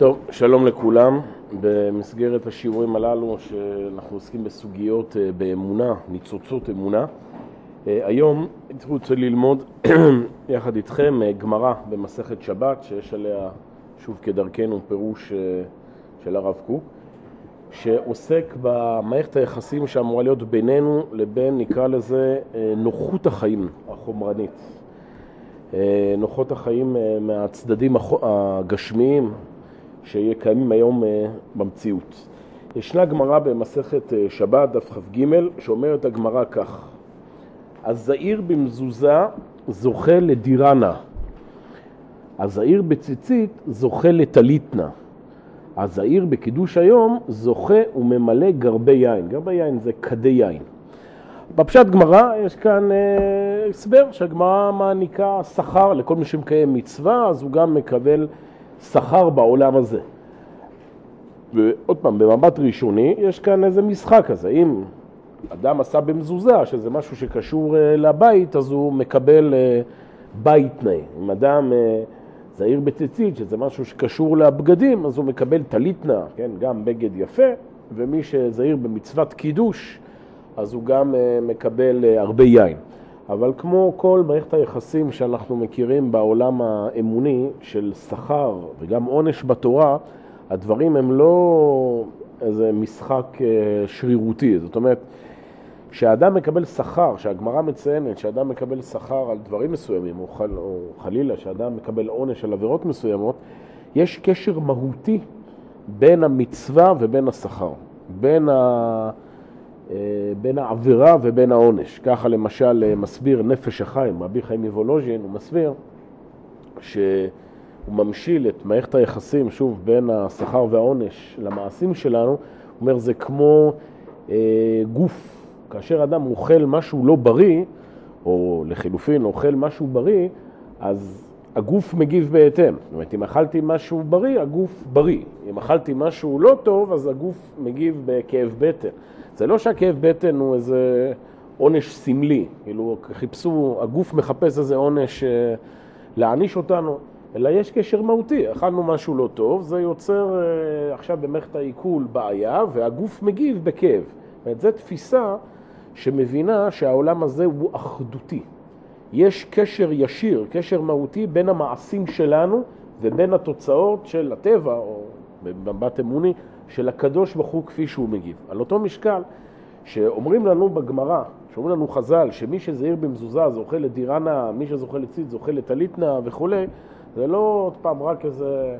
טוב, שלום לכולם. במסגרת השיעורים הללו שאנחנו עוסקים בסוגיות אה, באמונה, ניצוצות אמונה, אה, היום הייתי רוצה ללמוד יחד איתכם אה, גמרא במסכת שבת, שיש עליה, שוב כדרכנו, פירוש של הרב קוק, שעוסק במערכת היחסים שאמורה להיות בינינו לבין, נקרא לזה, נוחות החיים החומרנית. נוחות החיים מהצדדים הגשמיים, שקיימים היום אה, במציאות. ישנה גמרא במסכת אה, שבת, דף כ"ג, שאומרת הגמרא כך: הזעיר במזוזה זוכה לדירנה, הזעיר בציצית זוכה לטליטנה, הזעיר בקידוש היום זוכה וממלא גרבי יין. גרבי יין זה כדי יין. בפשט גמרא יש כאן אה, הסבר שהגמרא מעניקה שכר לכל מי שמקיים מצווה, אז הוא גם מקבל שכר בעולם הזה. ועוד פעם, במבט ראשוני, יש כאן איזה משחק כזה. אם אדם עשה במזוזה, שזה משהו שקשור אה, לבית, אז הוא מקבל אה, בית תנאי. אם אדם אה, זעיר בציצית, שזה משהו שקשור לבגדים, אז הוא מקבל טליטנה, כן, גם בגד יפה, ומי שזעיר במצוות קידוש, אז הוא גם מקבל הרבה יין. אבל כמו כל מערכת היחסים שאנחנו מכירים בעולם האמוני של שכר וגם עונש בתורה, הדברים הם לא איזה משחק אה, שרירותי. זאת אומרת, כשאדם מקבל שכר, שהגמרא מציינת שאדם מקבל שכר על דברים מסוימים, או, חל, או חלילה שאדם מקבל עונש על עבירות מסוימות, יש קשר מהותי בין המצווה ובין השכר, בין ה... אה, בין העבירה ובין העונש. ככה למשל אה, מסביר נפש החיים, רבי חיים מוולוז'ין, הוא מסביר שהוא ממשיל את מערכת היחסים, שוב, בין השכר והעונש למעשים שלנו, הוא אומר זה כמו אה, גוף, כאשר אדם אוכל משהו לא בריא, או לחילופין אוכל משהו בריא, אז הגוף מגיב בהתאם. זאת אומרת, אם אכלתי משהו בריא, הגוף בריא. אם אכלתי משהו לא טוב, אז הגוף מגיב בכאב בטן. זה לא שהכאב בטן הוא איזה עונש סמלי, כאילו חיפשו, הגוף מחפש איזה עונש אה, להעניש אותנו, אלא יש קשר מהותי. אכלנו משהו לא טוב, זה יוצר אה, עכשיו במערכת העיכול בעיה, והגוף מגיב בכאב. זאת אומרת, זו תפיסה שמבינה שהעולם הזה הוא אחדותי. יש קשר ישיר, קשר מהותי בין המעשים שלנו ובין התוצאות של הטבע, או במבט אמוני, של הקדוש ברוך הוא כפי שהוא מגיב. על אותו משקל, שאומרים לנו בגמרא, שאומרים לנו חז"ל, שמי שזהיר במזוזה זוכה לדירנה, מי שזוכה לציץ זוכה לטליטנה וכולי, זה לא עוד פעם רק איזה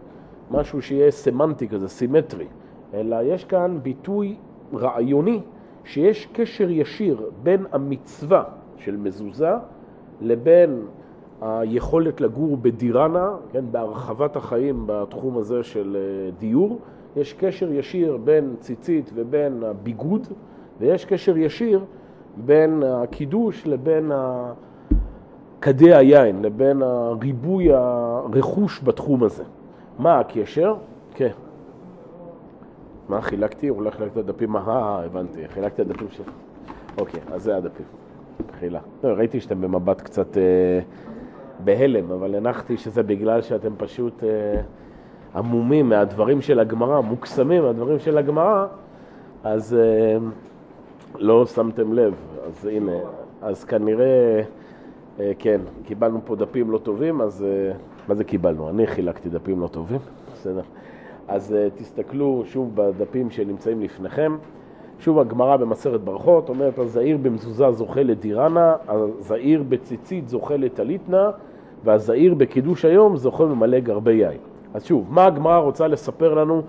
משהו שיהיה סמנטי כזה, סימטרי, אלא יש כאן ביטוי רעיוני שיש קשר ישיר בין המצווה של מזוזה לבין היכולת לגור בדירנה, כן, בהרחבת החיים בתחום הזה של אה, דיור, יש קשר ישיר בין ציצית ובין הביגוד, ויש קשר ישיר בין הקידוש לבין כדי היין, לבין ריבוי הרכוש בתחום הזה. מה הקשר? כן. מה, חילקתי? אולי חילקתי את הדפים? אה, הבנתי, חילקתי את הדפים שלי. אוקיי, אז זה הדפים. חילה. לא, ראיתי שאתם במבט קצת אה, בהלם, אבל הנחתי שזה בגלל שאתם פשוט... אה, עמומים מהדברים של הגמרא, מוקסמים מהדברים של הגמרא, אז אה, לא שמתם לב. אז הנה, אז כנראה, אה, כן, קיבלנו פה דפים לא טובים, אז אה, מה זה קיבלנו? אני חילקתי דפים לא טובים, בסדר. אז תסתכלו שוב בדפים שנמצאים לפניכם. שוב הגמרא במסרת ברכות אומרת, הזעיר במזוזה זוכה לדירנה, הזעיר בציצית זוכה לטליטנה, והזעיר בקידוש היום זוכה ממלא גרבי יין. אז שוב, מה הגמרא רוצה לספר לנו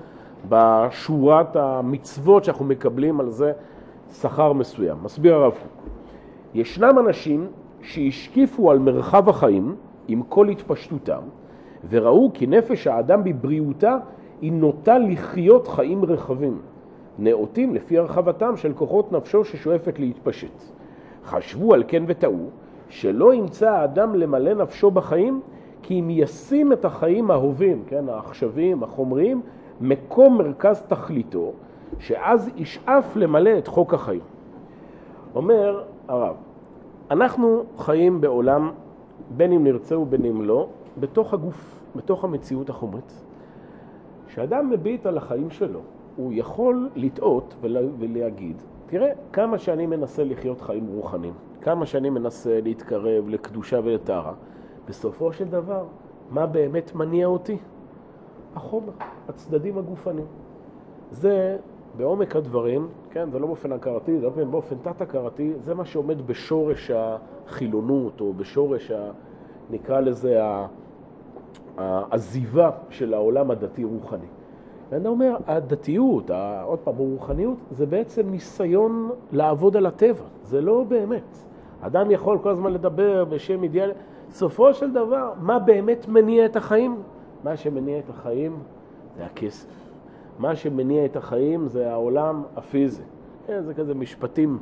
בשורת המצוות שאנחנו מקבלים על זה שכר מסוים? מסביר הרב קוק. ישנם אנשים שהשקיפו על מרחב החיים עם כל התפשטותם, וראו כי נפש האדם בבריאותה היא נוטה לחיות חיים רחבים, נאותים לפי הרחבתם של כוחות נפשו ששואפת להתפשט. חשבו על כן וטעו שלא ימצא האדם למלא נפשו בחיים כי אם ישים את החיים ההווים, כן, העכשוויים, החומריים, מקום מרכז תכליתו, שאז ישאף למלא את חוק החיים. אומר הרב, אנחנו חיים בעולם, בין אם נרצה ובין אם לא, בתוך הגוף, בתוך המציאות החומרית, כשאדם מביט על החיים שלו, הוא יכול לטעות ולהגיד, תראה, כמה שאני מנסה לחיות חיים רוחניים, כמה שאני מנסה להתקרב לקדושה ולטהרה, בסופו של דבר, מה באמת מניע אותי? החומר, הצדדים הגופניים. זה בעומק הדברים, כן, זה לא באופן הכרתי, זה לא באופן תת-הכרתי, זה מה שעומד בשורש החילונות, או בשורש, ה, נקרא לזה, העזיבה של העולם הדתי-רוחני. ואני אומר, הדתיות, עוד פעם, הרוחניות, זה בעצם ניסיון לעבוד על הטבע, זה לא באמת. אדם יכול כל הזמן לדבר בשם אידיאל, סופו של דבר, מה באמת מניע את החיים? מה שמניע את החיים זה הכסף. מה שמניע את החיים זה העולם הפיזי. כן, זה כזה משפטים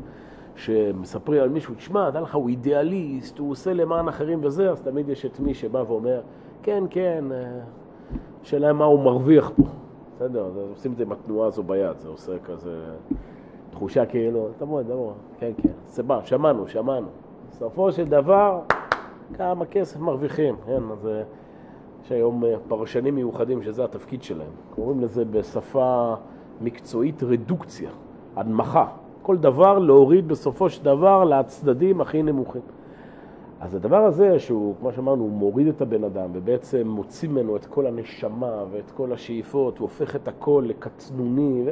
שמספרים על מישהו, תשמע, דע לך, הוא אידיאליסט, הוא עושה למען אחרים וזה, אז תמיד יש את מי שבא ואומר, כן, כן, אה, שאלה מה הוא מרוויח פה. בסדר, עושים את זה עם התנועה הזו ביד, זה עושה כזה תחושה כאילו, תבוא, תבוא, כן, כן, סבבה, שמענו, שמענו. בסופו של דבר, כמה כסף מרוויחים, כן, אז אה, יש היום אה, פרשנים מיוחדים שזה התפקיד שלהם. קוראים לזה בשפה מקצועית רדוקציה, הנמכה. כל דבר להוריד בסופו של דבר לצדדים הכי נמוכים. אז הדבר הזה, שהוא, כמו שאמרנו, הוא מוריד את הבן אדם ובעצם מוציא ממנו את כל הנשמה ואת כל השאיפות, הוא הופך את הכל לקטנוני,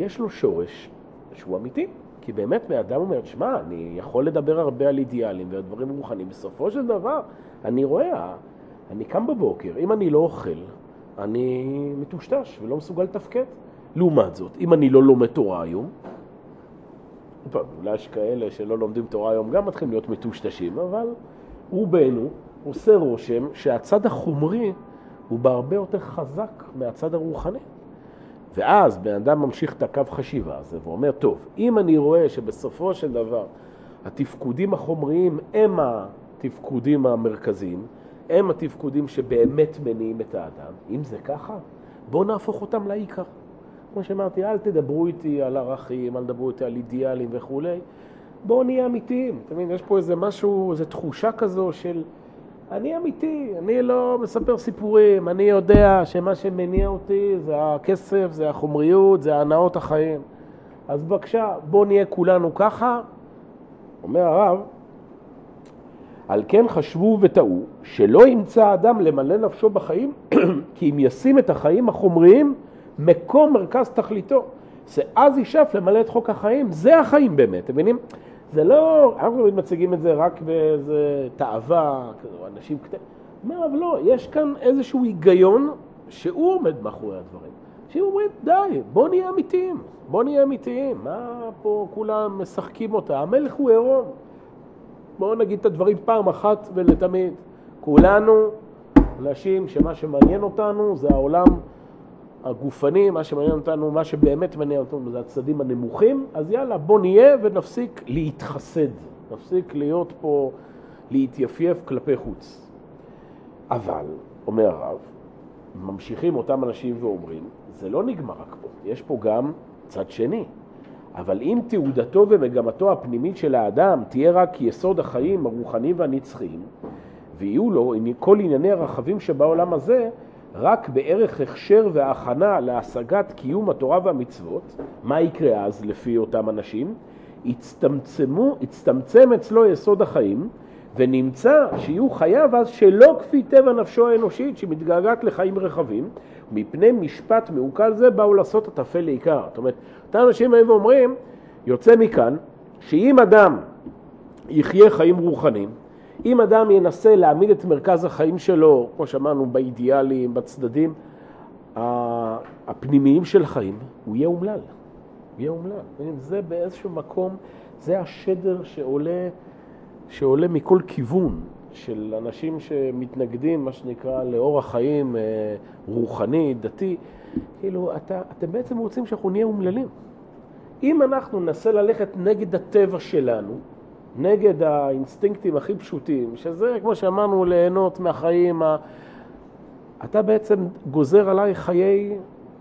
יש לו שורש שהוא אמיתי. כי באמת מאדם אומר, שמע, אני יכול לדבר הרבה על אידיאלים ועל דברים רוחניים, בסופו של דבר, אני רואה, אני קם בבוקר, אם אני לא אוכל, אני מטושטש ולא מסוגל לתפקד. לעומת זאת, אם אני לא לומד תורה היום, אולי יש כאלה שלא לומדים תורה היום גם מתחילים להיות מטושטשים, אבל רובנו עושה רושם שהצד החומרי הוא בהרבה יותר חזק מהצד הרוחני. ואז בן אדם ממשיך את הקו חשיבה הזה ואומר, טוב, אם אני רואה שבסופו של דבר התפקודים החומריים הם התפקודים המרכזיים, הם התפקודים שבאמת מניעים את האדם, אם זה ככה, בואו נהפוך אותם לעיקר. כמו שאמרתי, אל תדברו איתי על ערכים, אל תדברו איתי על אידיאלים וכולי, בואו נהיה אמיתיים. אתה מבין, יש פה איזה משהו, איזו תחושה כזו של אני אמיתי, אני לא מספר סיפורים, אני יודע שמה שמניע אותי זה הכסף, זה החומריות, זה הנאות החיים. אז בבקשה, בואו נהיה כולנו ככה. אומר הרב, על כן חשבו וטעו שלא ימצא אדם למלא נפשו בחיים, כי אם ישים את החיים החומריים מקום מרכז תכליתו, שאז ישאף למלא את חוק החיים, זה החיים באמת, אתם מבינים? זה לא, אנחנו תמיד מציגים את זה רק באיזה תאווה, אנשים קטנים. אומר, אבל לא, יש כאן איזשהו היגיון שהוא עומד מאחורי הדברים. אנשים אומרים, די, בוא נהיה אמיתיים, בוא נהיה אמיתיים. מה פה כולם משחקים אותה? המלך הוא עירום. בואו נגיד את הדברים פעם אחת ולתמיד. כולנו אנשים שמה שמעניין אותנו זה העולם הגופני, מה שמעניין אותנו, מה שבאמת מעניין אותנו זה הצדדים הנמוכים, אז יאללה, בוא נהיה ונפסיק להתחסד, נפסיק להיות פה, להתייפייף כלפי חוץ. אבל, אומר הרב, ממשיכים אותם אנשים ואומרים, זה לא נגמר רק פה, יש פה גם צד שני. אבל אם תעודתו ומגמתו הפנימית של האדם תהיה רק יסוד החיים הרוחניים והנצחיים, ויהיו לו כל ענייני הרחבים שבעולם הזה, רק בערך הכשר והכנה להשגת קיום התורה והמצוות, מה יקרה אז לפי אותם אנשים? יצטמצמו, יצטמצם אצלו יסוד החיים, ונמצא שיהיו חייו אז שלא כפי טבע נפשו האנושית שמתגעגעת לחיים רחבים, מפני משפט מעוקל זה באו לעשות הטפל לעיקר. זאת אומרת, אותם אנשים באים ואומרים, יוצא מכאן, שאם אדם יחיה חיים רוחניים, אם אדם ינסה להעמיד את מרכז החיים שלו, כמו שאמרנו, באידיאלים, בצדדים הפנימיים של החיים, הוא יהיה אומלל. הוא יהיה אומלל. זה באיזשהו מקום, זה השדר שעולה, שעולה מכל כיוון של אנשים שמתנגדים, מה שנקרא, לאורח חיים אה, רוחני, דתי. כאילו, אתה, אתם בעצם רוצים שאנחנו נהיה אומללים. אם אנחנו ננסה ללכת נגד הטבע שלנו, נגד האינסטינקטים הכי פשוטים, שזה, כמו שאמרנו, ליהנות מהחיים, אתה בעצם גוזר עליי חיי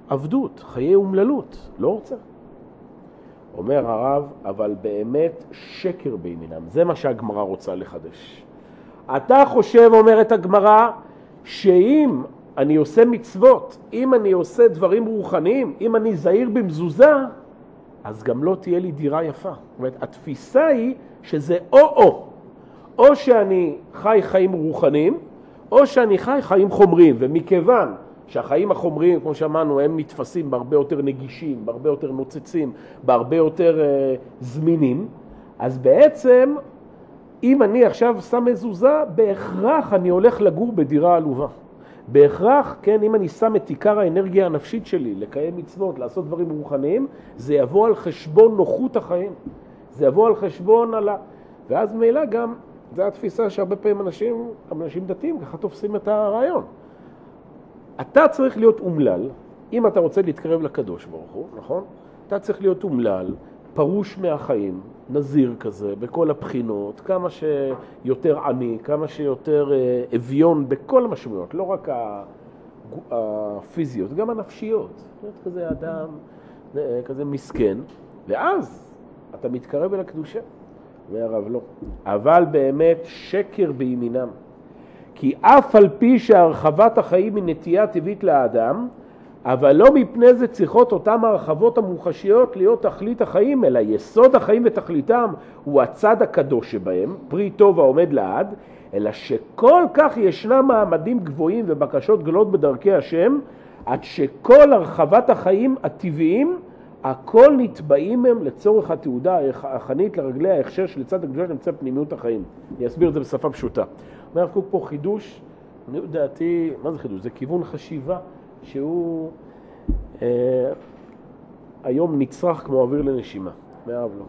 עבדות, חיי אומללות, לא רוצה. אומר הרב, אבל באמת שקר בימינם, זה מה שהגמרא רוצה לחדש. אתה חושב, אומרת הגמרא, שאם אני עושה מצוות, אם אני עושה דברים רוחניים, אם אני זהיר במזוזה, אז גם לא תהיה לי דירה יפה. זאת אומרת, התפיסה היא שזה או-או. או שאני חי חיים רוחניים, או שאני חי חיים חומריים. ומכיוון שהחיים החומריים, כמו שאמרנו, הם נתפסים בהרבה יותר נגישים, בהרבה יותר נוצצים, בהרבה יותר uh, זמינים, אז בעצם, אם אני עכשיו שם מזוזה, בהכרח אני הולך לגור בדירה עלובה. בהכרח, כן, אם אני שם את עיקר האנרגיה הנפשית שלי לקיים מצוות, לעשות דברים רוחניים, זה יבוא על חשבון נוחות החיים. זה יבוא על חשבון על ה... ואז ממילא גם, זו התפיסה שהרבה פעמים אנשים, אנשים דתיים ככה תופסים את הרעיון. אתה צריך להיות אומלל, אם אתה רוצה להתקרב לקדוש ברוך הוא, נכון? אתה צריך להיות אומלל, פרוש מהחיים, נזיר כזה, בכל הבחינות, כמה שיותר עני, כמה שיותר אה, אביון בכל המשמעויות, לא רק הפיזיות, גם הנפשיות. להיות כזה אדם, אה, כזה מסכן, ואז אתה מתקרב אל הקדושה. אומר הרב לא. אבל באמת שקר בימינם. כי אף על פי שהרחבת החיים היא נטייה טבעית לאדם, אבל לא מפני זה צריכות אותן הרחבות המוחשיות להיות תכלית החיים, אלא יסוד החיים ותכליתם הוא הצד הקדוש שבהם, פרי טוב העומד לעד, אלא שכל כך ישנם מעמדים גבוהים ובקשות גדולות בדרכי השם, עד שכל הרחבת החיים הטבעיים, הכל נתבעים הם לצורך התעודה החנית לרגלי ההכשר שלצד הקדושה שנמצא פנימיות החיים. אני אסביר את זה בשפה פשוטה. אומר הרב קוק פה חידוש, אני דעתי, מה זה חידוש? זה כיוון חשיבה שהוא אה, היום נצרך כמו אוויר לנשימה, מאהב לו.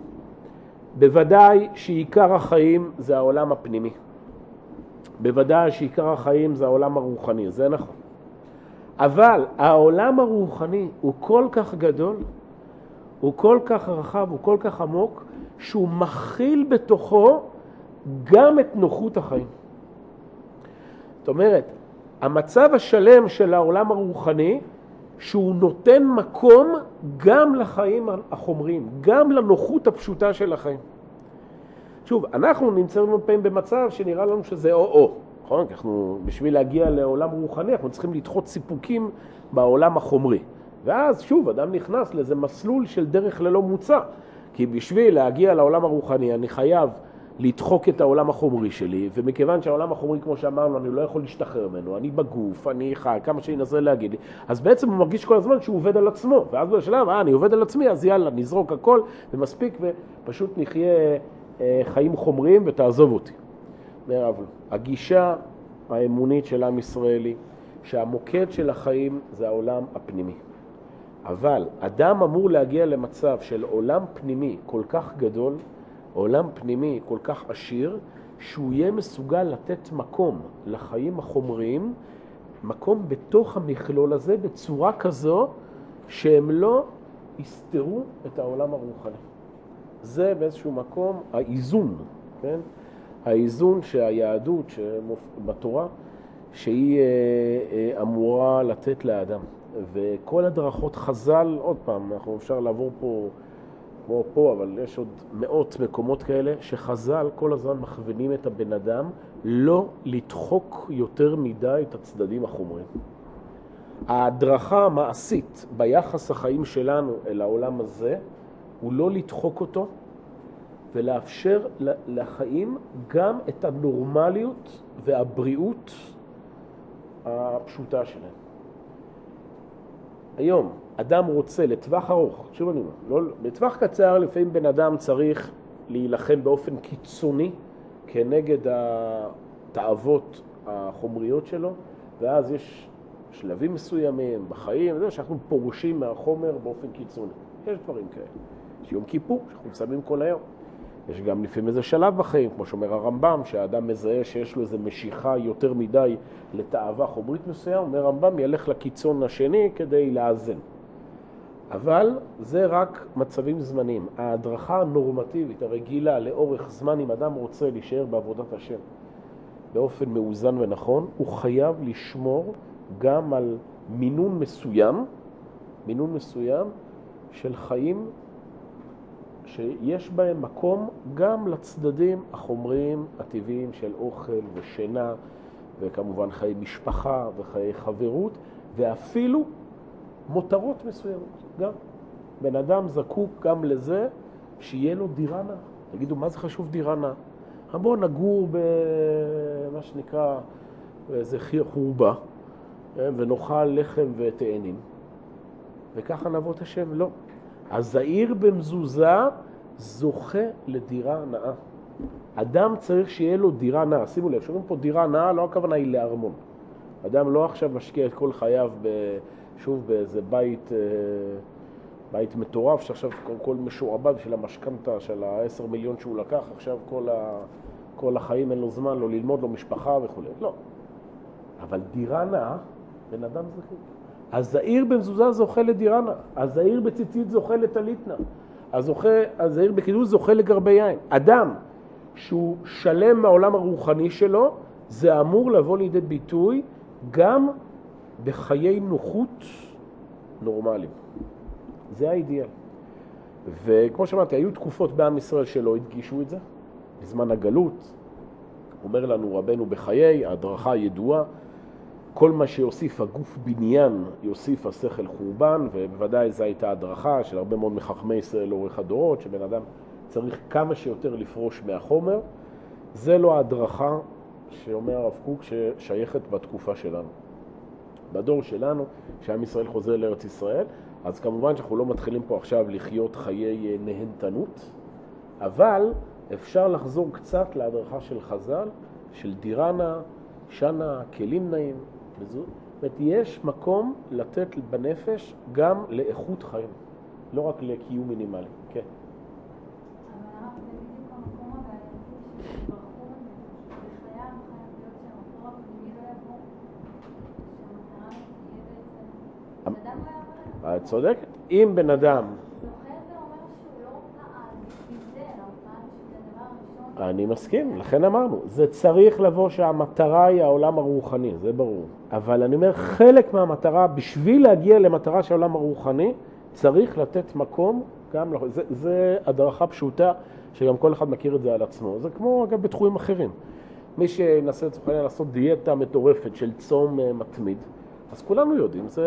בוודאי שעיקר החיים זה העולם הפנימי. בוודאי שעיקר החיים זה העולם הרוחני, זה נכון. אבל העולם הרוחני הוא כל כך גדול, הוא כל כך רחב, הוא כל כך עמוק, שהוא מכיל בתוכו גם את נוחות החיים. זאת אומרת, המצב השלם של העולם הרוחני, שהוא נותן מקום גם לחיים החומריים, גם לנוחות הפשוטה של החיים. שוב, אנחנו נמצאים פעמים במצב שנראה לנו שזה או-או, נכון? כי אנחנו, בשביל להגיע לעולם רוחני, אנחנו צריכים לדחות סיפוקים בעולם החומרי. ואז שוב, אדם נכנס לאיזה מסלול של דרך ללא מוצא. כי בשביל להגיע לעולם הרוחני אני חייב לדחוק את העולם החומרי שלי, ומכיוון שהעולם החומרי, כמו שאמרנו, אני לא יכול להשתחרר ממנו, אני בגוף, אני חי, כמה שינסה להגיד לי, אז בעצם הוא מרגיש כל הזמן שהוא עובד על עצמו, ואז בשלב, אה, אני עובד על עצמי, אז יאללה, נזרוק הכל, ומספיק, ופשוט נחיה אה, חיים חומריים ותעזוב אותי. אבל, הגישה האמונית של עם ישראלי, שהמוקד של החיים זה העולם הפנימי. אבל אדם אמור להגיע למצב של עולם פנימי כל כך גדול, עולם פנימי כל כך עשיר, שהוא יהיה מסוגל לתת מקום לחיים החומריים, מקום בתוך המכלול הזה בצורה כזו שהם לא יסתרו את העולם הרוחני. זה באיזשהו מקום האיזון, כן? האיזון שהיהדות בתורה, שהיא אה, אה, אמורה לתת לאדם. וכל הדרכות חז"ל, עוד פעם, אנחנו אפשר לעבור פה כמו פה, אבל יש עוד מאות מקומות כאלה, שחז"ל כל הזמן מכוונים את הבן אדם לא לדחוק יותר מדי את הצדדים החומריים. ההדרכה המעשית ביחס החיים שלנו אל העולם הזה הוא לא לדחוק אותו ולאפשר לחיים גם את הנורמליות והבריאות הפשוטה שלהם. היום, אדם רוצה לטווח ארוך, שוב אני אומר, לא, לטווח קצר לפעמים בן אדם צריך להילחם באופן קיצוני כנגד התאוות החומריות שלו, ואז יש שלבים מסוימים בחיים, זה שאנחנו פורשים מהחומר באופן קיצוני. יש דברים כאלה. יש יום כיפור, שאנחנו מסיימים כל היום. יש גם לפעמים איזה שלב בחיים, כמו שאומר הרמב"ם, שהאדם מזהה שיש לו איזו משיכה יותר מדי לתאווה חומרית מסוים, אומר הרמב"ם, ילך לקיצון השני כדי לאזן. אבל זה רק מצבים זמניים. ההדרכה הנורמטיבית, הרגילה, לאורך זמן, אם אדם רוצה להישאר בעבודת השם באופן מאוזן ונכון, הוא חייב לשמור גם על מינון מסוים, מינון מסוים של חיים שיש בהם מקום גם לצדדים החומריים הטבעיים של אוכל ושינה וכמובן חיי משפחה וחיי חברות, ואפילו מותרות מסוימות, גם. בן אדם זקוק גם לזה שיהיה לו דירה נאה. תגידו, מה זה חשוב דירה נאה? בואו נגור במה שנקרא, באיזה חורבה, כן, ונאכל לחם ותאנים, וככה נבוא את השם. לא. הזעיר במזוזה זוכה לדירה נאה. אדם צריך שיהיה לו דירה נאה. שימו לב, שאומרים פה דירה נאה, לא הכוונה היא לארמון. אדם לא עכשיו משקיע את כל חייו, ב, שוב, באיזה בית, אה, בית מטורף, שעכשיו כל משועבד של המשכנתה, של ה-10 מיליון שהוא לקח, עכשיו כל, ה, כל החיים אין לו זמן, לא ללמוד, לא משפחה וכו'. לא. אבל דירה נאה, בן אדם זכיר. הזעיר במזוזה זוכה לדירה נאה, הזעיר בציצית זוכה לטלית נאה, הזעיר בקידוש זוכה לגרבי יין. אדם שהוא שלם מהעולם הרוחני שלו, זה אמור לבוא לידי ביטוי גם בחיי נוחות נורמליים. זה האידיאל. וכמו שאמרתי, היו תקופות בעם ישראל שלא הדגישו את זה, בזמן הגלות. אומר לנו רבנו בחיי, ההדרכה הידועה, כל מה שיוסיף הגוף בניין יוסיף השכל חורבן, ובוודאי זו הייתה הדרכה של הרבה מאוד מחכמי ישראל לאורך הדורות, שבן אדם צריך כמה שיותר לפרוש מהחומר. זה לא ההדרכה שאומר הרב קוק ששייכת בתקופה שלנו. בדור שלנו, כשעם ישראל חוזר לארץ ישראל, אז כמובן שאנחנו לא מתחילים פה עכשיו לחיות חיי נהנתנות, אבל אפשר לחזור קצת להדרכה של חז"ל, של דירנה, שנה, כלים נעים, זאת אומרת, יש מקום לתת בנפש גם לאיכות חיים, לא רק לקיום מינימלי. כן. את צודקת. אם בן אדם... אני מסכים, לכן אמרנו, זה צריך לבוא שהמטרה היא העולם הרוחני, זה ברור. אבל אני אומר, חלק מהמטרה, בשביל להגיע למטרה של העולם הרוחני, צריך לתת מקום גם, זה, זה הדרכה פשוטה, שגם כל אחד מכיר את זה על עצמו. זה כמו, אגב, בתחומים אחרים. מי שינסה לצורך העניין לעשות דיאטה מטורפת של צום אה, מתמיד, אז כולנו יודעים, זה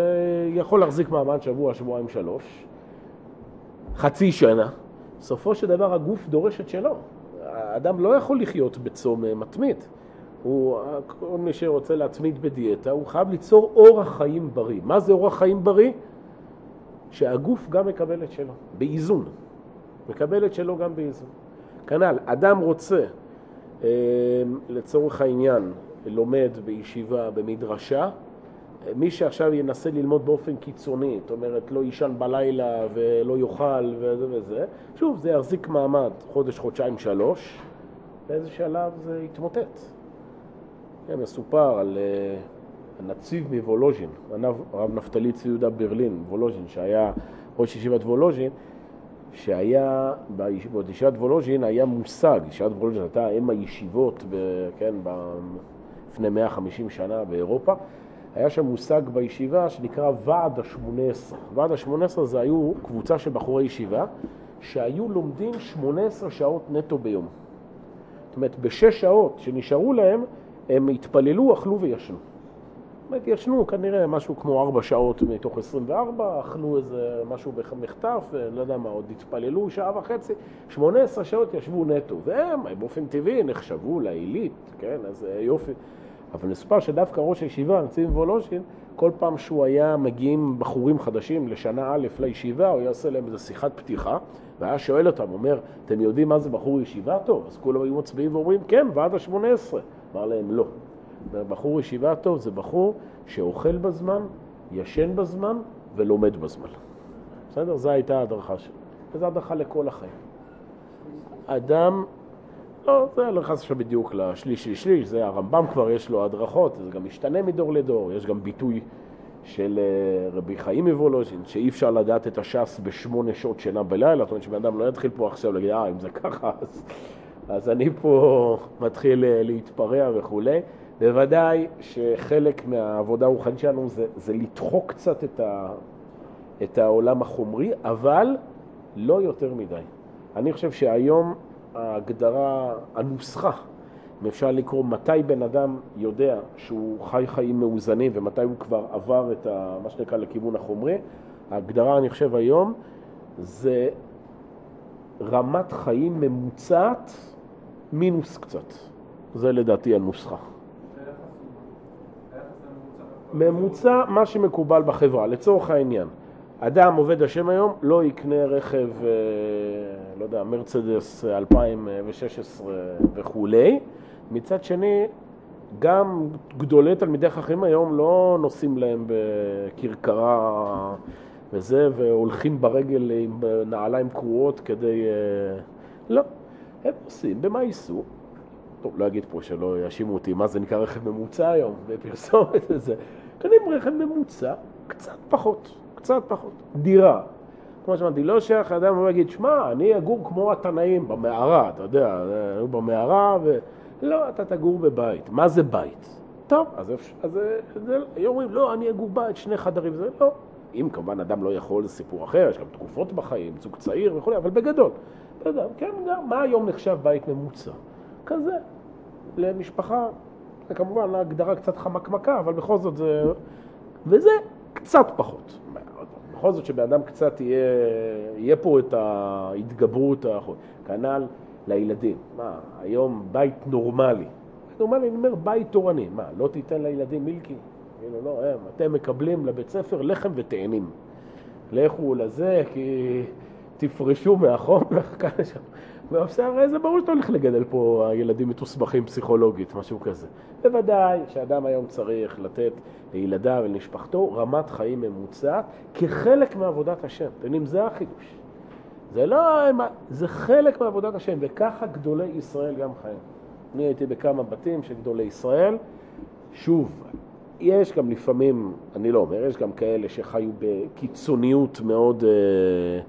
יכול להחזיק מעמד שבוע, שבועיים, שלוש, חצי שנה. בסופו של דבר הגוף דורש את שלו. האדם לא יכול לחיות בצום אה, מתמיד. הוא, כל מי שרוצה להתמיד בדיאטה, הוא חייב ליצור אורח חיים בריא. מה זה אורח חיים בריא? שהגוף גם מקבל את שלו, באיזון. מקבל את שלו גם באיזון. כנ"ל, אדם רוצה, אה, לצורך העניין, לומד בישיבה, במדרשה, מי שעכשיו ינסה ללמוד באופן קיצוני, זאת אומרת, לא יישן בלילה ולא יאכל וזה וזה, שוב, זה יחזיק מעמד חודש, חודשיים, שלוש, באיזה שלב זה יתמוטט. כן, מסופר על uh, הנציב מוולוז'ין, הרב נפתלי צבי יהודה ברלין, וולוז'ין, שהיה ראש ישיבת וולוז'ין, שהיה, בישיבת וולוז'ין היה מושג, ישיבת וולוז'ין הייתה אם הישיבות, ב, כן, לפני 150 שנה באירופה, היה שם מושג בישיבה שנקרא ועד השמונה עשרה. ועד השמונה עשרה זה היו קבוצה של בחורי ישיבה שהיו לומדים שמונה עשרה שעות נטו ביום. זאת אומרת, בשש שעות שנשארו להם, הם התפללו, אכלו וישנו. זאת אומרת, ישנו כנראה משהו כמו ארבע שעות מתוך עשרים וארבע, אכלו איזה משהו במחטף, לא יודע מה, עוד התפללו שעה וחצי, שמונה עשרה שעות ישבו נטו, והם באופן טבעי נחשבו לעילית, כן, אז יופי. אבל מסופר שדווקא ראש הישיבה, נציב וולושין, כל פעם שהוא היה מגיעים בחורים חדשים לשנה א' לישיבה, הוא היה עושה להם איזו שיחת פתיחה, והיה שואל אותם, אומר, אתם יודעים מה זה בחור ישיבה טוב? אז כולם היו מצביעים ואומרים, כן, ועד השמונה עשרה. אמר להם, לא. בחור ישיבה טוב זה בחור שאוכל בזמן, ישן בזמן ולומד בזמן. בסדר? זו הייתה ההדרכה שלו. וזו הדרכה לכל החיים. אדם לא, זה לא נכנס עכשיו בדיוק לשליש של שליש, זה הרמב"ם כבר יש לו הדרכות, זה גם משתנה מדור לדור, יש גם ביטוי של אה, רבי חיים מוולוז'ין, שאי אפשר לדעת את הש"ס בשמונה שעות שינה בלילה, זאת אומרת שבן אדם לא יתחיל פה עכשיו להגיד, אה, אם זה ככה, אז, אז אני פה מתחיל אה, להתפרע וכולי. בוודאי שחלק מהעבודה הרוחנית שלנו זה, זה לדחוק קצת את, ה, את העולם החומרי, אבל לא יותר מדי. אני חושב שהיום ההגדרה, הנוסחה, אם אפשר לקרוא מתי בן אדם יודע שהוא חי חיים מאוזנים ומתי הוא כבר עבר את ה, מה שנקרא לכיוון החומרי, ההגדרה אני חושב היום זה רמת חיים ממוצעת מינוס קצת. זה לדעתי הנוסחה. ממוצע מה שמקובל בחברה, לצורך העניין. אדם עובד השם היום לא יקנה רכב, אה, לא יודע, מרצדס 2016 וכולי. מצד שני, גם גדולי תלמידי חכמים היום לא נוסעים להם בכרכרה וזה, והולכים ברגל עם נעליים קרועות כדי... אה, לא, הם נוסעים, במה ייסעו? טוב, לא אגיד פה שלא יאשימו אותי מה זה נקרא רכב ממוצע היום, בפרסומת וזה. קונים רכב ממוצע, קצת פחות, קצת פחות. דירה. כמו שאמרתי, לא שייך לאדם הוא יגיד, שמע, אני אגור כמו התנאים במערה, אתה יודע, היו במערה, ו... לא, אתה תגור בבית. מה זה בית? טוב, אז, אז, אז היו אומרים, לא, אני אגור בית, שני חדרים, זה לא. אם כמובן אדם לא יכול, זה סיפור אחר, יש גם תקופות בחיים, זוג צעיר וכו', אבל בגדול. יודע, כן, גם, מה היום נחשב בית ממוצע? כזה, למשפחה, זה כמובן הגדרה קצת חמקמקה, אבל בכל זאת זה... וזה קצת פחות. בכל זאת שבן אדם קצת יהיה, יהיה פה את ההתגברות, כנ"ל לילדים. מה, היום בית נורמלי. נורמלי, אני אומר בית תורני. מה, לא תיתן לילדים מילקי? כאילו, לא, הם, אתם מקבלים לבית ספר לחם ותאנים. לכו לזה, כי תפרשו מהחומר, שם. הרי זה ברור שאתה הולך לגדל פה ילדים מתוסבכים פסיכולוגית, משהו כזה. בוודאי שאדם היום צריך לתת לילדיו ולמשפחתו רמת חיים ממוצעת כחלק מעבודת השם. אתם יודעים, זה החידוש. זה לא, זה חלק מעבודת השם, וככה גדולי ישראל גם חיים. אני הייתי בכמה בתים של גדולי ישראל. שוב, יש גם לפעמים, אני לא אומר, יש גם כאלה שחיו בקיצוניות מאוד... אה,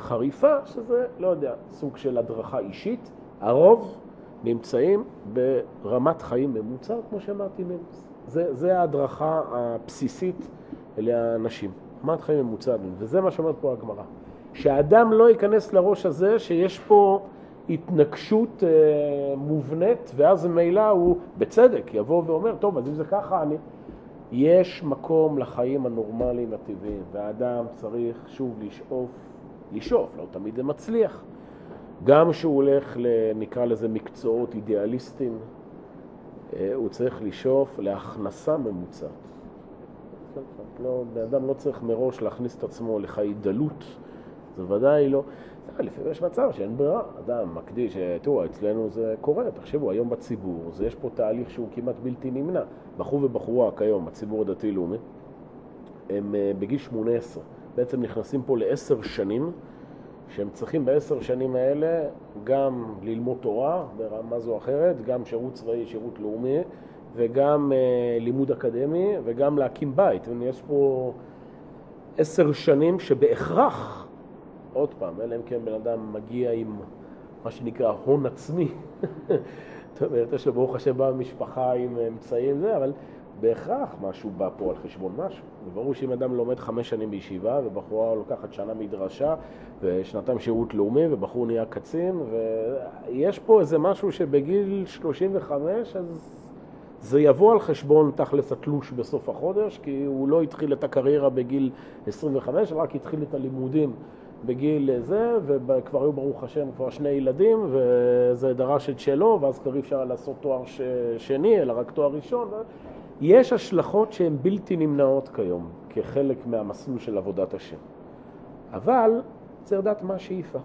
חריפה, שזה, לא יודע, סוג של הדרכה אישית. הרוב נמצאים ברמת חיים ממוצעת, כמו שאמרתי. זה, זה ההדרכה הבסיסית לאנשים. רמת חיים ממוצעת, וזה מה שאומרת פה הגמרא. שהאדם לא ייכנס לראש הזה שיש פה התנגשות אה, מובנית, ואז ממילא הוא, בצדק, יבוא ואומר, טוב, אז אם זה ככה, אני... יש מקום לחיים הנורמליים הטבעיים, והאדם צריך שוב לשאוף לשאוף, לא תמיד זה מצליח. גם כשהוא הולך, נקרא לזה מקצועות אידיאליסטיים, אה, הוא צריך לשאוף להכנסה ממוצעת. לא, בן אדם לא צריך מראש להכניס את עצמו לחיי דלות, זה ודאי לא. לפעמים יש מצב שאין ברירה, אדם מקדיש, אה, תראו, אצלנו זה קורה, תחשבו, היום בציבור, זה יש פה תהליך שהוא כמעט בלתי נמנע. בחור ובחורה כיום, הציבור הדתי-לאומי, הם אה, בגיל 18. בעצם נכנסים פה לעשר שנים, שהם צריכים בעשר שנים האלה גם ללמוד תורה ברמה זו או אחרת, גם שירות צבאי, שירות לאומי, וגם אה, לימוד אקדמי, וגם להקים בית. יש פה עשר שנים שבהכרח, עוד פעם, אלא אם כן בן אדם מגיע עם מה שנקרא הון עצמי, זאת אומרת, יש לו ברוך השם בא במשפחה עם אמצעים, זה, אבל בהכרח משהו בא פה על חשבון משהו. זה ברור שאם אדם לומד חמש שנים בישיבה, ובחורה לוקחת שנה מדרשה, ושנתיים שירות לאומי, ובחור נהיה קצין, ויש פה איזה משהו שבגיל 35, אז זה יבוא על חשבון תכלס התלוש בסוף החודש, כי הוא לא התחיל את הקריירה בגיל 25, רק התחיל את הלימודים בגיל זה, וכבר היו ברוך השם כבר שני ילדים, וזה דרש את שלו, ואז כבר אי אפשר לעשות תואר שני, אלא רק תואר ראשון. יש השלכות שהן בלתי נמנעות כיום, כחלק מהמסלול של עבודת השם. אבל צריך לדעת מה השאיפה.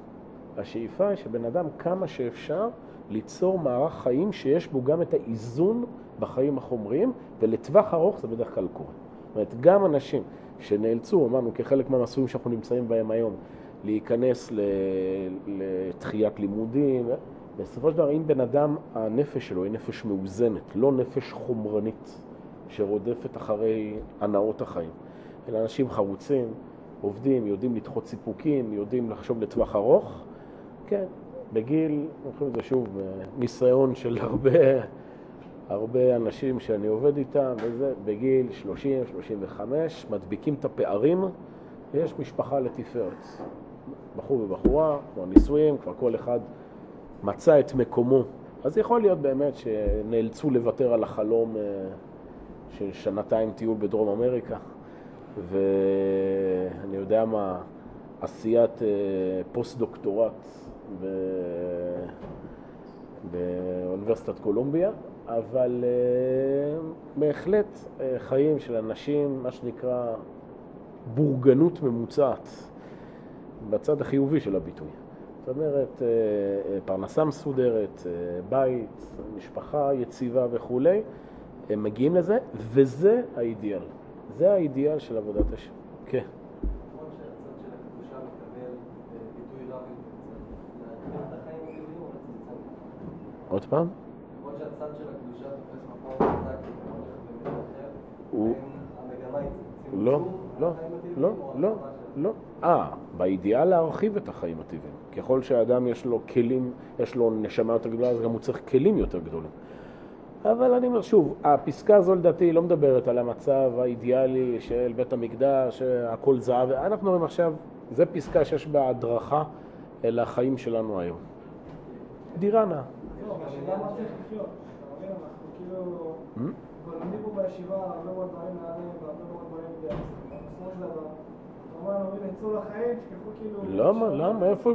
השאיפה היא שבן אדם כמה שאפשר ליצור מערך חיים שיש בו גם את האיזון בחיים החומריים, ולטווח ארוך זה בדרך כלל קורה. זאת אומרת, גם אנשים שנאלצו, אמרנו, כחלק מהמסלולים שאנחנו נמצאים בהם היום, להיכנס לתחיית לימודים, בסופו של דבר, אם בן אדם, הנפש שלו היא נפש מאוזנת, לא נפש חומרנית. שרודפת אחרי הנאות החיים. אלא אנשים חרוצים, עובדים, יודעים לדחות סיפוקים, יודעים לחשוב לטווח ארוך. כן, בגיל, אני חושב שזה שוב ניסיון של הרבה, הרבה אנשים שאני עובד איתם, וזה, בגיל 30, 35, מדביקים את הפערים, ויש משפחה לתפארת. בחור ובחורה, כבר נישואים, כבר כל אחד מצא את מקומו אז יכול להיות באמת שנאלצו לוותר על החלום אה, של שנתיים טיול בדרום אמריקה, ואני יודע מה, עשיית אה, פוסט-דוקטורט באוניברסיטת קולומביה, אבל אה, בהחלט חיים של אנשים, מה שנקרא בורגנות ממוצעת, בצד החיובי של הביטוי. זאת אומרת, אה, אה, פרנסה מסודרת, אה, בית, משפחה יציבה וכולי, הם מגיעים לזה, וזה האידיאל. זה האידיאל של עבודת השם. כן. עוד פעם? של הקדושה תופס מקום חזק הוא... לא, לא, לא, לא, לא. אה, באידיאל להרחיב את החיים הטבעיים. ככל שהאדם יש לו כלים, יש לו נשמה יותר גדולה, אז גם הוא צריך כלים יותר גדולים. אבל אני אומר שוב, הפסקה הזו לדעתי לא מדברת על המצב האידיאלי של בית המקדש, הכל זהב, אנחנו אומרים עכשיו, זו פסקה שיש בה הדרכה אל החיים שלנו היום. דירה נאה. לא, השאלה מה צריך לחיות. אתה מבין, אנחנו כאילו... לומדים פה בישיבה הרבה מאוד דברים נעלים והרבה מאוד דברים בסופו של דבר. כאילו למה? למה? איפה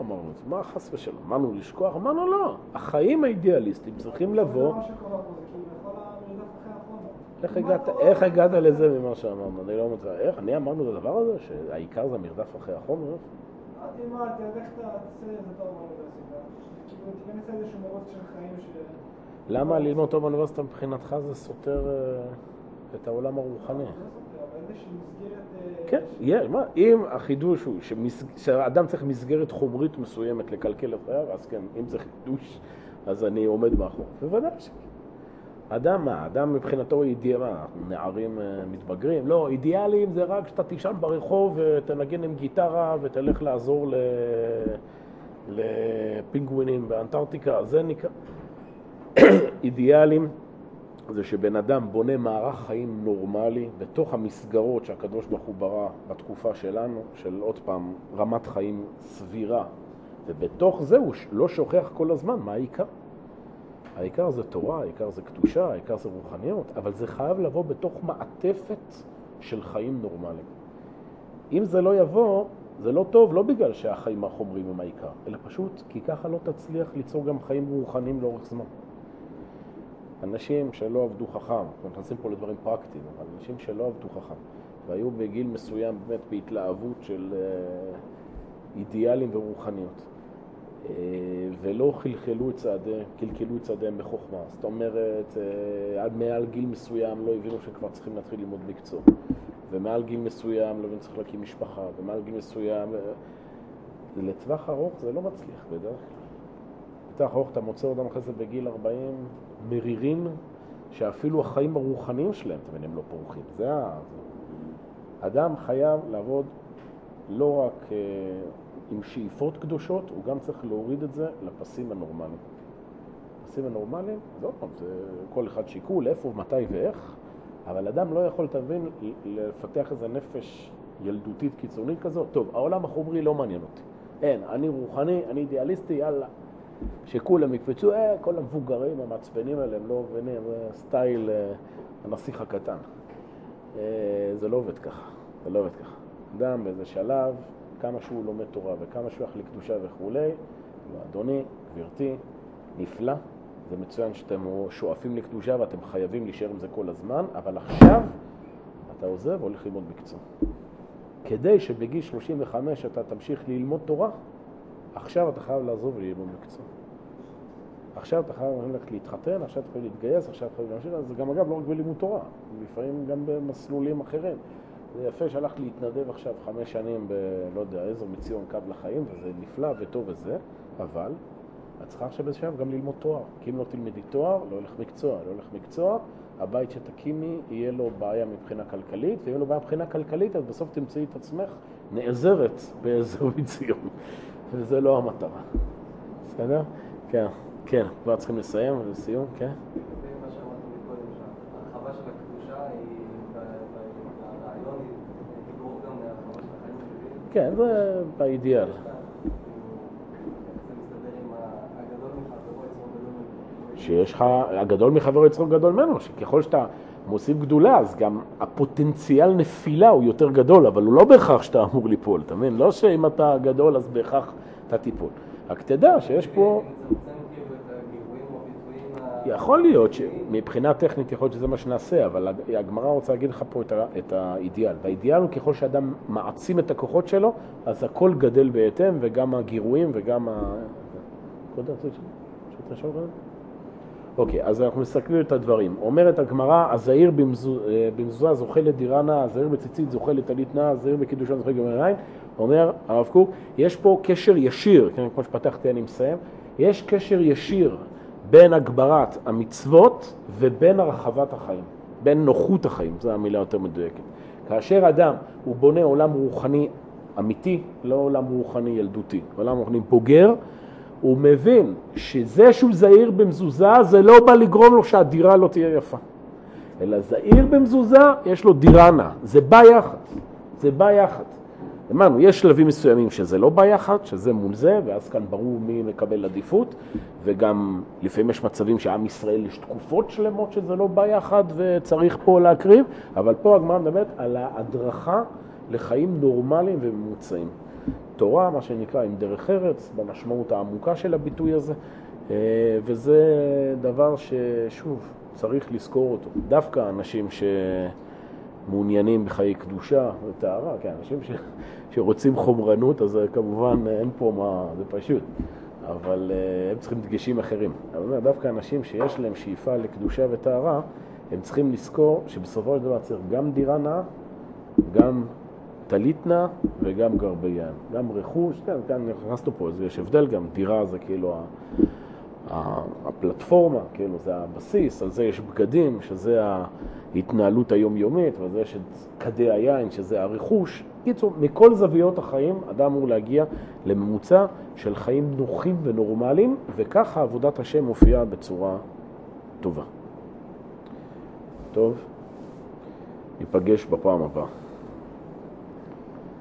אמרנו את זה? מה חס ושלום? אמרנו לשכוח? אמרנו לא. החיים האידיאליסטיים צריכים לבוא... כאילו איך הגעת לזה ממה שאמרנו? אני לא מבין. איך? אני אמרנו את הדבר הזה? שהעיקר זה המרדף אחרי החומר? אמרתי מה, תלך תעשה איזה טוב באוניברסיטה. כאילו. למה ללמוד טוב באוניברסיטה מבחינתך זה סותר אה, את העולם הרוחני? לא כן, יהיה, מה, אם החידוש הוא שהאדם צריך מסגרת חומרית מסוימת לקלקל את חייו, אז כן, אם זה חידוש, אז אני עומד מאחור. בוודאי שכן. אדם, מה, אדם מבחינתו אידיאל, מה, נערים אה, מתבגרים? לא, אידיאלים זה רק שאתה תישן ברחוב ותנגן עם גיטרה ותלך לעזור ל... לפינגווינים באנטארקטיקה, זה נקרא... אידיאלים זה שבן אדם בונה מערך חיים נורמלי בתוך המסגרות שהקדוש ברוך הוא ברא בתקופה שלנו, של עוד פעם רמת חיים סבירה, ובתוך זה הוא לא שוכח כל הזמן מה העיקר. העיקר זה תורה, העיקר זה קדושה, העיקר זה רוחניות, אבל זה חייב לבוא בתוך מעטפת של חיים נורמליים. אם זה לא יבוא, זה לא טוב, לא בגלל שהחיים החומריים הם העיקר, אלא פשוט כי ככה לא תצליח ליצור גם חיים רוחניים לאורך זמן. אנשים שלא עבדו חכם, אנחנו נכנסים פה לדברים פרקטיים, אבל אנשים שלא עבדו חכם, והיו בגיל מסוים באמת בהתלהבות של אה, אידיאלים ורוחניות, אה, ולא חלחלו את צעדיהם, קלקלו את צעדיהם בחוכמה. זאת אומרת, אה, עד מעל גיל מסוים לא הבינו שכבר צריכים להתחיל ללמוד מקצוע, ומעל גיל מסוים לא הבינו להקים משפחה, ומעל גיל מסוים... לטווח ארוך זה לא מצליח בדרך כלל. לטווח ארוך אתה מוצא אותם אחרי זה בגיל 40 מרירים, שאפילו החיים הרוחניים שלהם, אתם מבינים, לא פורחים. זה ה... אדם חייב לעבוד לא רק אה, עם שאיפות קדושות, הוא גם צריך להוריד את זה לפסים הנורמליים. הפסים הנורמליים, זה עוד פעם, זה כל אחד שיקול, איפה, מתי ואיך, אבל אדם לא יכול, תבין, לפתח איזה נפש ילדותית קיצונית כזאת. טוב, העולם החומרי לא מעניין אותי. אין, אני רוחני, אני אידיאליסטי, יאללה, שכולם יקפצו, אה, כל המבוגרים המעצבנים האלה, הם לא מבינים, סטייל אה, הנסיך הקטן. אה, זה לא עובד ככה, זה לא עובד ככה. אדם באיזה שלב, כמה שהוא לומד תורה וכמה שהוא יחליק קדושה וכולי, אדוני, גברתי, נפלא, זה מצוין שאתם שואפים לקדושה ואתם חייבים להישאר עם זה כל הזמן, אבל עכשיו אתה עוזב והולך ללמוד מקצוע. כדי שבגיל 35 אתה תמשיך ללמוד תורה, עכשיו אתה חייב לעזוב וללמוד מקצוע. עכשיו אתה חייב ללכת להתחתן, עכשיו אתה חייב להתגייס, עכשיו אתה חייב להמשיך, זה גם אגב לא רק בלימוד תורה, לפעמים גם במסלולים אחרים. זה יפה שהלכת להתנדב עכשיו חמש שנים ב... לא יודע, עזר מציון קו לחיים, וזה נפלא וטוב וזה, אבל את צריכה עכשיו באיזשהו גם ללמוד תואר. כי אם לא תלמדי תואר, לא הולך מקצוע. לא הולך מקצוע, הבית שתקימי, יהיה לו בעיה מבחינה כלכלית, ויהיה לו בעיה מבחינה כלכלית, אז בסוף תמצאי את עצמך נעזרת בעזר מציון. וזה לא המטרה. בסדר? כן, כן, כבר צריכים לסיים, לסיום, כן? כן, זה באידיאל. שיש לך, הגדול מחברו יצחוק גדול ממנו, שככל שאתה מוסיף גדולה, אז גם הפוטנציאל נפילה הוא יותר גדול, אבל הוא לא בהכרח שאתה אמור ליפול, אתה מבין? לא שאם אתה גדול אז בהכרח אתה תיפול. רק תדע שיש פה... יכול להיות שמבחינה טכנית יכול להיות שזה מה שנעשה, אבל הגמרא רוצה להגיד לך פה את, ה, את האידיאל. והאידיאל הוא ככל שאדם מעצים את הכוחות שלו, אז הכל גדל בהתאם, וגם הגירויים וגם ה... קודם רצית שאתה שואל קודם? אוקיי, אז אנחנו מסתכלים את הדברים. אומרת הגמרא, הזעיר אה, במזוזה זוכה לדירה נאה, הזעיר בציצית זוכה לטלית נאה, הזעיר בקידושן זוכה לגמרי עין. אומר הרב קוק, יש פה קשר ישיר, כן, כמו שפתחתי אני מסיים, יש קשר ישיר בין הגברת המצוות ובין הרחבת החיים, בין נוחות החיים, זו המילה יותר מדויקת. כאשר אדם הוא בונה עולם רוחני אמיתי, לא עולם רוחני ילדותי, עולם רוחני בוגר, הוא מבין שזה שהוא זהיר במזוזה זה לא בא לגרום לו שהדירה לא תהיה יפה. אלא זהיר במזוזה, יש לו דירה נאה. זה בא יחד. זה בא יחד. אמרנו, יש שלבים מסוימים שזה לא בא יחד, שזה מול זה, ואז כאן ברור מי מקבל עדיפות, וגם לפעמים יש מצבים שעם ישראל יש תקופות שלמות שזה לא בא יחד וצריך פה להקריב, אבל פה הגמרא מדברת על ההדרכה לחיים נורמליים וממוצעים. תורה, מה שנקרא, עם דרך ארץ, במשמעות העמוקה של הביטוי הזה, אה, וזה דבר ששוב, צריך לזכור אותו. דווקא אנשים שמעוניינים בחיי קדושה וטהרה, כן, אנשים ש... שרוצים חומרנות, אז כמובן אין פה מה, זה פשוט, אבל אה, הם צריכים דגשים אחרים. אני אומר, דווקא אנשים שיש להם שאיפה לקדושה וטהרה, הם צריכים לזכור שבסופו של דבר צריך גם דירה נאה, גם טלית נאה וגם גרבי ים. גם רכוש, כן, כאן נכנסנו פה, אז יש הבדל גם, דירה זה כאילו הפלטפורמה, כאילו זה הבסיס, על זה יש בגדים, שזה ההתנהלות היומיומית, ועל זה יש את כדי היין, שזה הרכוש. קיצור, מכל זוויות החיים אדם אמור להגיע לממוצע של חיים נוחים ונורמליים, וככה עבודת השם מופיעה בצורה טובה. טוב, ניפגש בפעם הבאה.